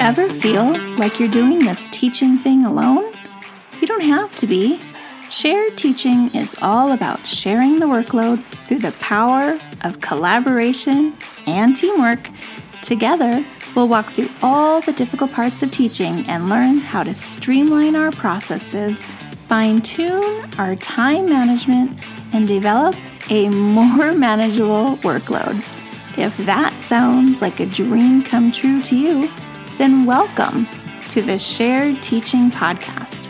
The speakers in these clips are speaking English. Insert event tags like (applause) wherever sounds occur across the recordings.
Ever feel like you're doing this teaching thing alone? You don't have to be. Shared teaching is all about sharing the workload through the power of collaboration and teamwork. Together, we'll walk through all the difficult parts of teaching and learn how to streamline our processes, fine tune our time management, and develop a more (laughs) manageable workload. If that sounds like a dream come true to you, then welcome to the Shared Teaching Podcast.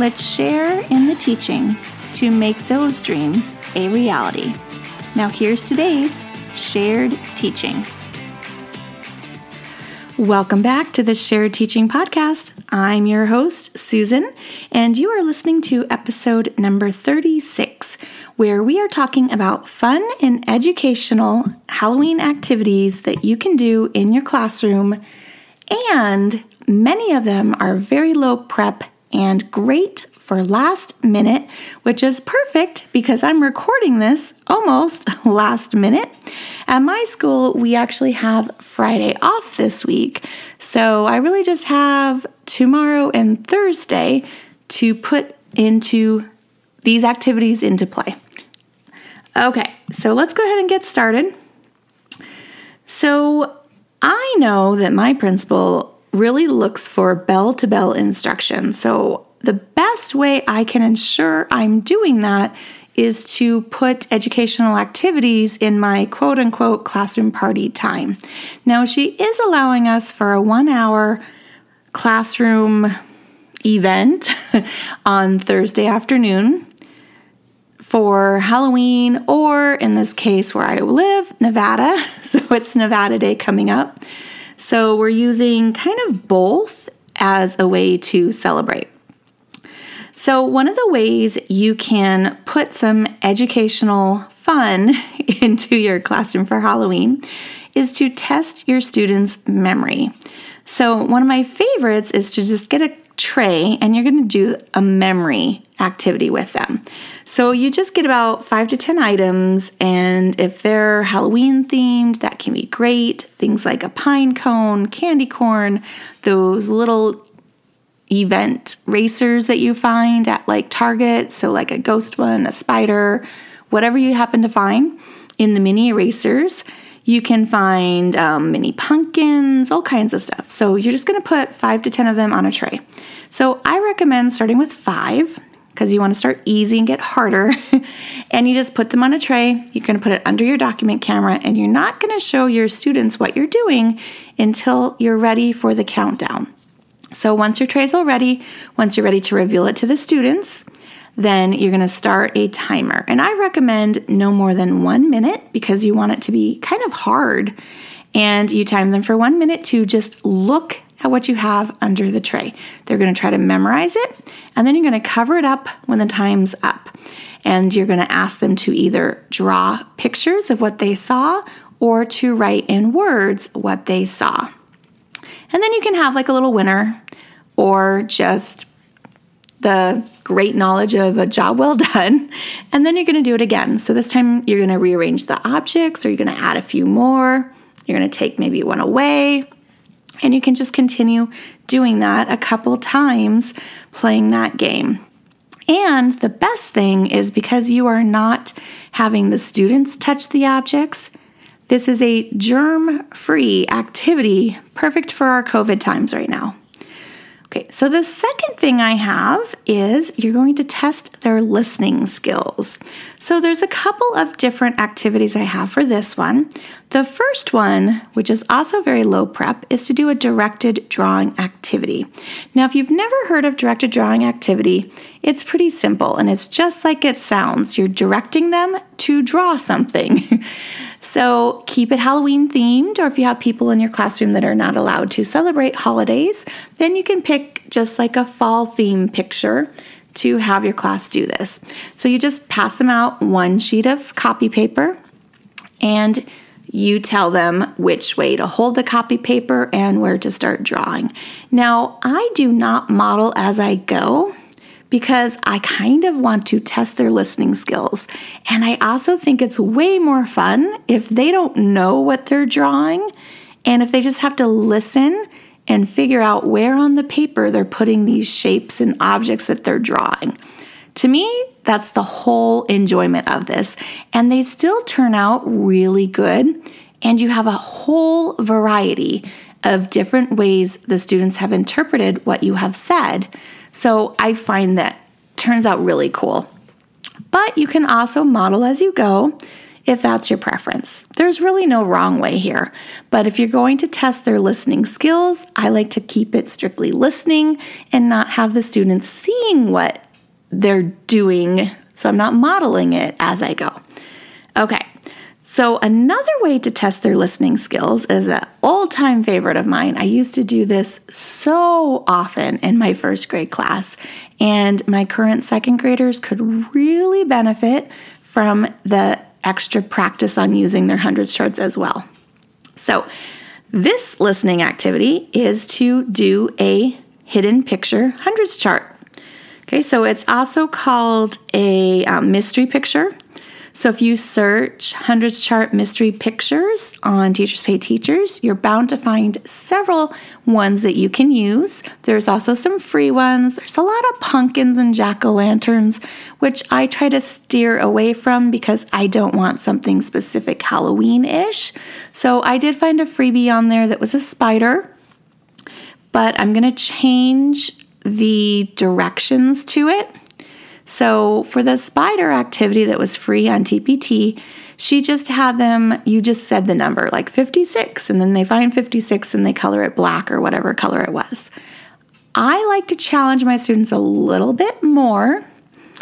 Let's share in the teaching to make those dreams a reality. Now, here's today's Shared Teaching. Welcome back to the Shared Teaching Podcast. I'm your host, Susan, and you are listening to episode number 36, where we are talking about fun and educational Halloween activities that you can do in your classroom and many of them are very low prep and great for last minute, which is perfect because I'm recording this almost (laughs) last minute. At my school, we actually have Friday off this week. So I really just have tomorrow and Thursday to put into these activities into play. Okay, so let's go ahead and get started. So I know that my principal really looks for bell to bell instruction. So, the best way I can ensure I'm doing that is to put educational activities in my quote unquote classroom party time. Now, she is allowing us for a one hour classroom event (laughs) on Thursday afternoon for Halloween, or in this case where I live, Nevada. (laughs) So it's Nevada Day coming up. So we're using kind of both as a way to celebrate. So, one of the ways you can put some educational fun (laughs) into your classroom for Halloween is to test your students' memory. So, one of my favorites is to just get a tray and you're going to do a memory activity with them. So you just get about five to 10 items, and if they're Halloween themed, that can be great. Things like a pine cone, candy corn, those little event racers that you find at like Target, so like a ghost one, a spider, whatever you happen to find in the mini erasers. You can find um, mini pumpkins, all kinds of stuff. So you're just gonna put five to 10 of them on a tray. So I recommend starting with five because you want to start easy and get harder. (laughs) and you just put them on a tray. You're going to put it under your document camera and you're not going to show your students what you're doing until you're ready for the countdown. So once your tray's all ready, once you're ready to reveal it to the students, then you're going to start a timer. And I recommend no more than one minute because you want it to be kind of hard. And you time them for one minute to just look at what you have under the tray. They're going to try to memorize it, and then you're going to cover it up when the time's up. And you're going to ask them to either draw pictures of what they saw or to write in words what they saw. And then you can have like a little winner or just the great knowledge of a job well (laughs) done. And then you're going to do it again. So this time you're going to rearrange the objects or you're going to add a few more. You're going to take maybe one away. And you can just continue doing that a couple times playing that game. And the best thing is because you are not having the students touch the objects, this is a germ free activity perfect for our COVID times right now. Okay, so the second thing I have is you're going to test their listening skills. So there's a couple of different activities I have for this one. The first one, which is also very low prep, is to do a directed drawing activity. Now, if you've never heard of directed drawing activity, it's pretty simple and it's just like it sounds. You're directing them to draw something. (laughs) So keep it Halloween themed, or if you have people in your classroom that are not allowed to celebrate holidays, then you can pick just like a fall theme picture to have your class do this. So you just pass them out one sheet of copy paper and you tell them which way to hold the copy paper and where to start drawing. Now, I do not model as I go because I kind of want to test their listening skills. And I also think it's way more fun if they don't know what they're drawing and if they just have to listen and figure out where on the paper they're putting these shapes and objects that they're drawing. To me, that's the whole enjoyment of this. And they still turn out really good. And you have a whole variety of different ways the students have interpreted what you have said. So I find that turns out really cool. But you can also model as you go if that's your preference. There's really no wrong way here. But if you're going to test their listening skills, I like to keep it strictly listening and not have the students seeing what they're doing. So I'm not modeling it as I go. Okay, so, another way to test their listening skills is an old time favorite of mine. I used to do this so often in my first grade class, and my current second graders could really benefit from the extra practice on using their hundreds charts as well. So, this listening activity is to do a hidden picture hundreds chart. Okay, so it's also called a um, mystery picture so if you search hundreds chart mystery pictures on Teachers Pay Teachers, you're bound to find several ones that you can use. There's also some free ones. There's a lot of pumpkins and jack o' lanterns, which I try to steer away from because I don't want something specific Halloween ish. So I did find a freebie on there that was a spider, but I'm going to change the directions to it so for the spider activity that was free on TPT, she just had them, you just said the number, like 56, and then they find 56 and they color it black or whatever color it was. I like to challenge my students a little bit more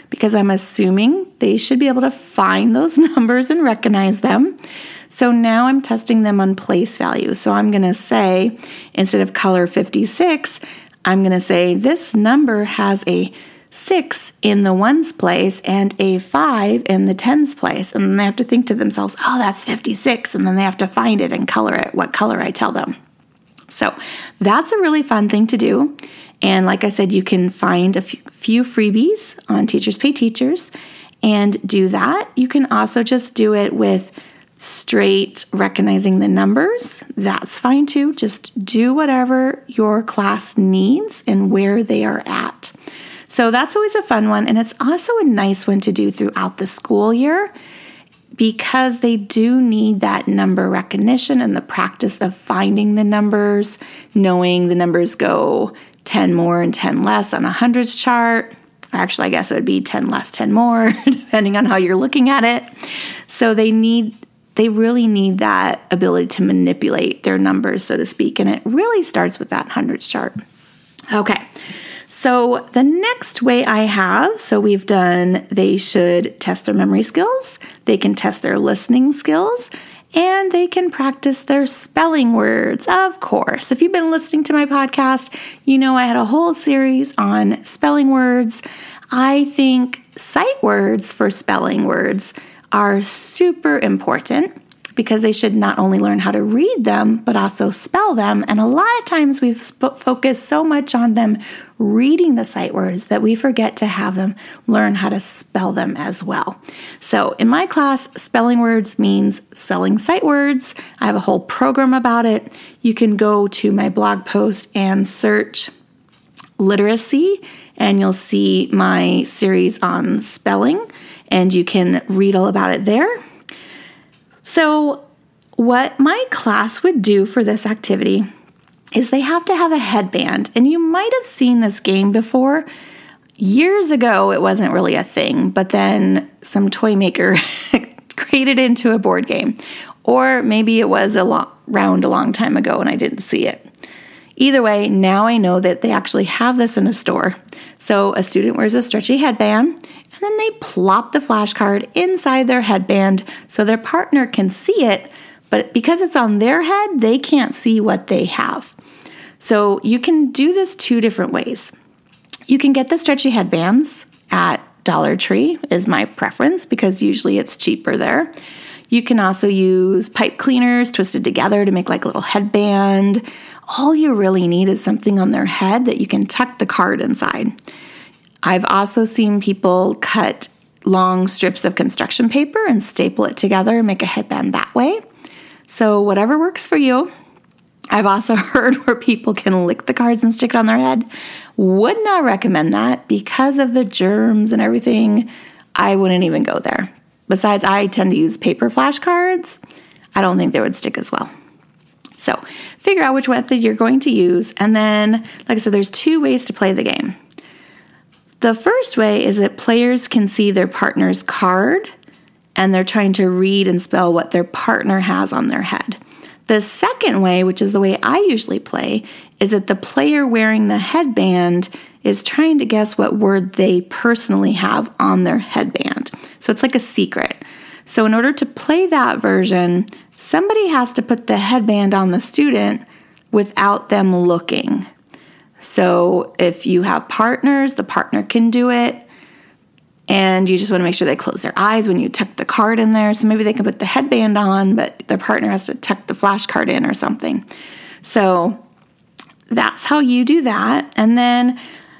because I'm assuming they should be able to find those (laughs) numbers and recognize them. So now I'm testing them on place value. So I'm going to say, instead of color 56, I'm going to say this number has a six in the ones place and a five in the tens place. And then they have to think to themselves, oh, that's 56. And then they have to find it and color it, what color I tell them. So that's a really fun thing to do. And like I said, you can find a few freebies on Teachers Pay Teachers and do that. You can also just do it with straight recognizing the numbers. That's fine too. Just do whatever your class needs and where they are at. So that's always a fun one. And it's also a nice one to do throughout the school year because they do need that number recognition and the practice of finding the numbers, knowing the numbers go 10 more and 10 less on a hundreds chart. Actually, I guess it would be 10 less, 10 more, (laughs) depending on how you're looking at it. So they need they really need that ability to manipulate their numbers, so to speak. And it really starts with that hundreds chart. Okay. So, the next way I have, so we've done they should test their memory skills, they can test their listening skills, and they can practice their spelling words. Of course, if you've been listening to my podcast, you know I had a whole series on spelling words. I think sight words for spelling words are super important because they should not only learn how to read them, but also spell them. And a lot of times we've sp- focused so much on them reading the sight words that we forget to have them learn how to spell them as well. So in my class, spelling words means spelling sight words. I have a whole program about it. You can go to my blog post and search literacy, and you'll see my series on spelling, and you can read all about it there. So, what my class would do for this activity is they have to have a headband. And you might have seen this game before. Years ago, it wasn't really a thing, but then some toy maker (laughs) created into a board game. Or maybe it was a long, round a long time ago and I didn't see it. Either way, now I know that they actually have this in a store. So a student wears a stretchy headband and then they plop the flashcard inside their headband so their partner can see it, but because it's on their head, they can't see what they have. So you can do this two different ways. You can get the stretchy headbands at Dollar Tree, is my preference because usually it's cheaper there. You can also use pipe cleaners twisted together to make like a little headband. All you really need is something on their head that you can tuck the card inside. I've also seen people cut long strips of construction paper and staple it together and make a headband that way. So, whatever works for you. I've also (laughs) heard where people can lick the cards and stick it on their head. Would not recommend that because of the germs and everything. I wouldn't even go there. Besides, I tend to use paper flashcards. I don't think they would stick as well. So, figure out which method you're going to use. And then, like I said, there's two ways to play the game. The first way is that players can see their partner's card and they're trying to read and spell what their partner has on their head. The second way, which is the way I usually play, is that the player wearing the headband is trying to guess what word they personally have on their headband. So it's like a secret. So, in order to play that version, somebody has to put the headband on the student without them looking. So, if you have partners, the partner can do it and you just want to make sure they close their eyes when you tuck the card in there. So maybe they can put the headband on, but their partner has to tuck the flash card in or something. So that's how you do that. And then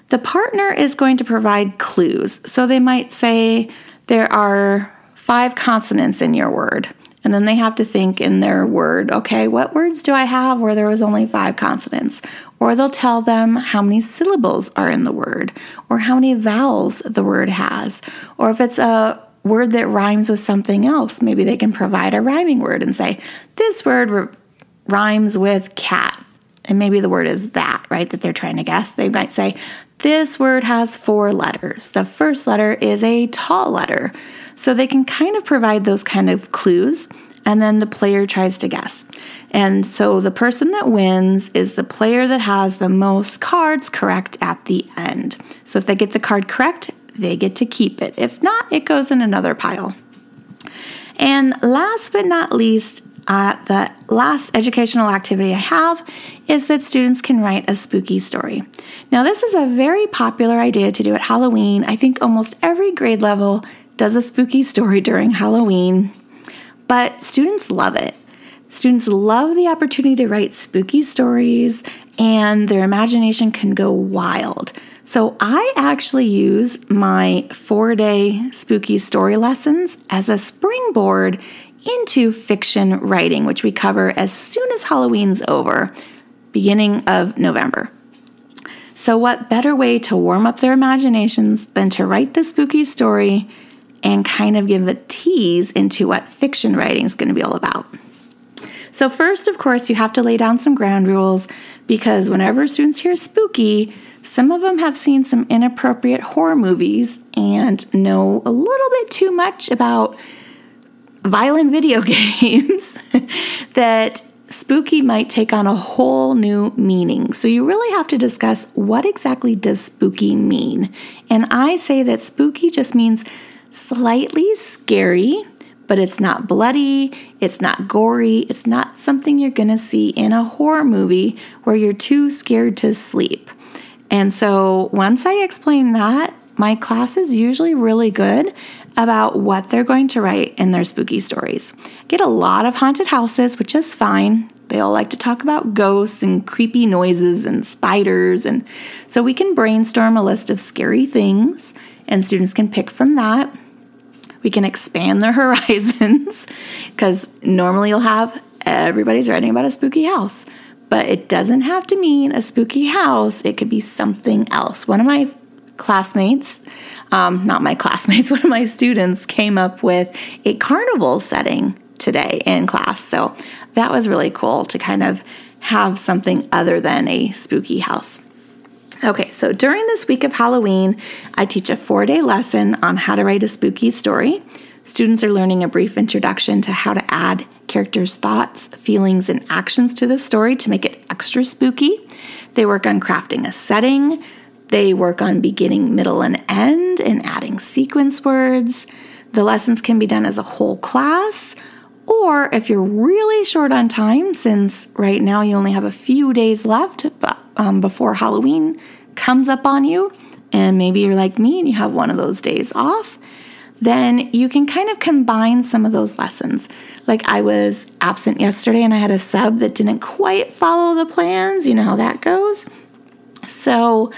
the partner is going to provide clues. So they might say there are five consonants in your word. And then they have to think in their word, okay, what words do I have where there was only five consonants? Or they'll tell them how many syllables are in the word, or how many vowels the word has. Or if it's a word that rhymes with something else, maybe they can provide a rhyming word and say, this word r- rhymes with cat. And maybe the word is that, right, that they're trying to guess. They might say, this word has four letters. The first letter is a tall letter. So they can kind of provide those kind of clues, and then the player tries to guess. And so the person that wins is the player that has the most cards correct at the end. So if they get the card correct, they get to keep it. If not, it goes in another pile. And last but not least, uh, the last educational activity I have is that students can write a spooky story. Now, this is a very popular idea to do at Halloween. I think almost every grade level does a spooky story during Halloween, but students love it. Students love the opportunity to write spooky stories and their imagination can go wild. So, I actually use my four day spooky story lessons as a springboard into fiction writing, which we cover as soon as Halloween's over, beginning of November. So, what better way to warm up their imaginations than to write the spooky story and kind of give a tease into what fiction writing is going to be all about. So, first, of course, you have to lay down some ground rules because whenever students hear spooky, some of them have seen some inappropriate horror movies and know a little bit too much about violent video (laughs) games (laughs) that spooky might take on a whole new meaning. So you really have to discuss what exactly does spooky mean? And I say that spooky just means slightly scary, but it's not bloody, it's not gory, it's not something you're to see in a horror movie where you're too scared to sleep. And so once I explain that, my class is usually really good about what they're going to write in their spooky stories. get a lot of haunted houses, which is fine. They all like to talk about ghosts and creepy noises and spiders. And so we can brainstorm a list of scary things, and students can pick from that. We can expand their (laughs) horizons because normally you'll have everybody's writing about a spooky house, but it doesn't have to mean a spooky house. It could be something else. One of my classmates, um, not my (laughs) classmates, one of my students came up with a carnival setting today in class. So that was really cool to kind of have something other than a spooky house. Okay, so during this week of Halloween, I teach a four day lesson on how to write a spooky story. Students are learning a brief introduction to how to add characters' thoughts, feelings, and actions to the story to make it extra spooky. They work on crafting a setting, they work on beginning, middle, and end, and adding sequence words. The lessons can be done as a whole class, or if you're really short on time, since right now you only have a few days left, but um, before Halloween comes up on you, and maybe you're like me and you have one of those days off, then you can kind of combine some of those lessons. Like I was absent yesterday and I had a sub that didn't quite follow the plans. You know how that goes. So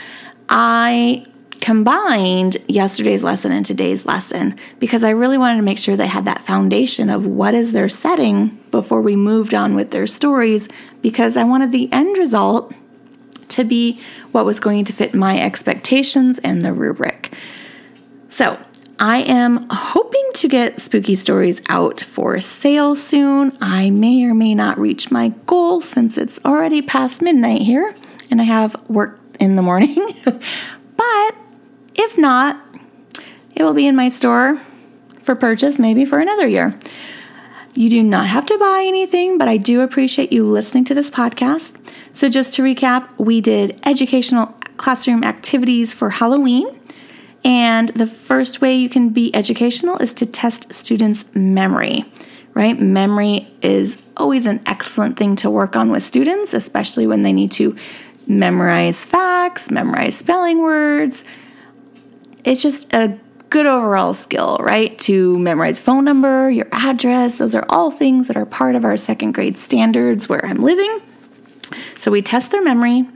I combined yesterday's lesson and today's lesson because I really wanted to make sure they had that foundation of what is their setting before we moved on with their stories because I wanted the end result to be what was going to fit my expectations and the rubric. So, I am hoping to get spooky stories out for sale soon. I may or may not reach my goal since it's already past midnight here and I have work in the morning. (laughs) but if not, it will be in my store for purchase maybe for another year. You do not have to buy anything, but I do appreciate you listening to this podcast. So, just to recap, we did educational classroom activities for Halloween. And the first way you can be educational is to test students' memory, right? Memory is always an excellent thing to work on with students, especially when they need to memorize facts, memorize spelling words. It's just a good overall skill, right? To memorize phone number, your address, those are all things that are part of our second grade standards where I'm living. So we test their memory.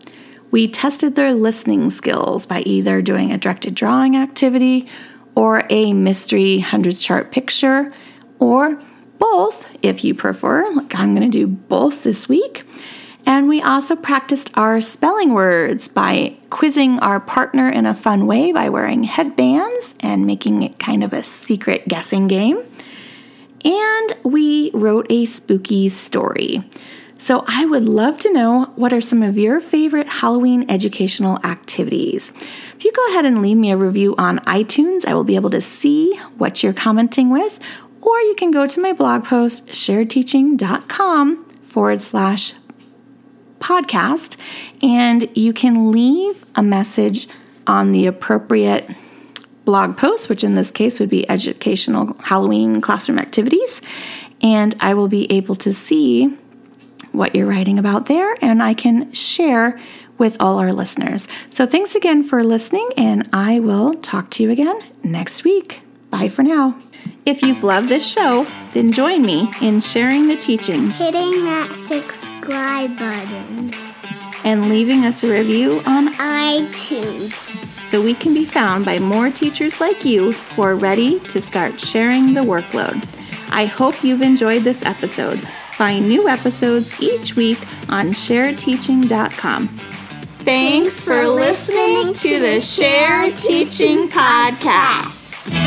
We tested their listening skills by either doing a directed drawing activity or a mystery hundreds chart picture or both if you prefer. Like I'm going to do both this week. And we also practiced our spelling words by quizzing our partner in a fun way by wearing headbands and making it kind of a secret guessing game. And we wrote a spooky story. So I would love to know what are some of your favorite Halloween educational activities. If you go ahead and leave me a review on iTunes, I will be able to see what you're commenting with, or you can go to my blog post, sharedteaching.com forward slash podcast, and you can leave a message on the appropriate blog post, which in this case would be educational Halloween classroom activities. And I will be able to see what you're writing about there, and I can share with all our listeners. So thanks again for listening, and I will talk to you again next week. Bye for now. If you've loved this show, then join me in sharing the teaching, hitting that subscribe button, and leaving us a review on iTunes so we can be found by more teachers like you who are ready to start sharing the workload. I hope you've enjoyed this episode. Find new episodes each week on sharedteaching.com. Thanks for listening to the Share Teaching Podcast.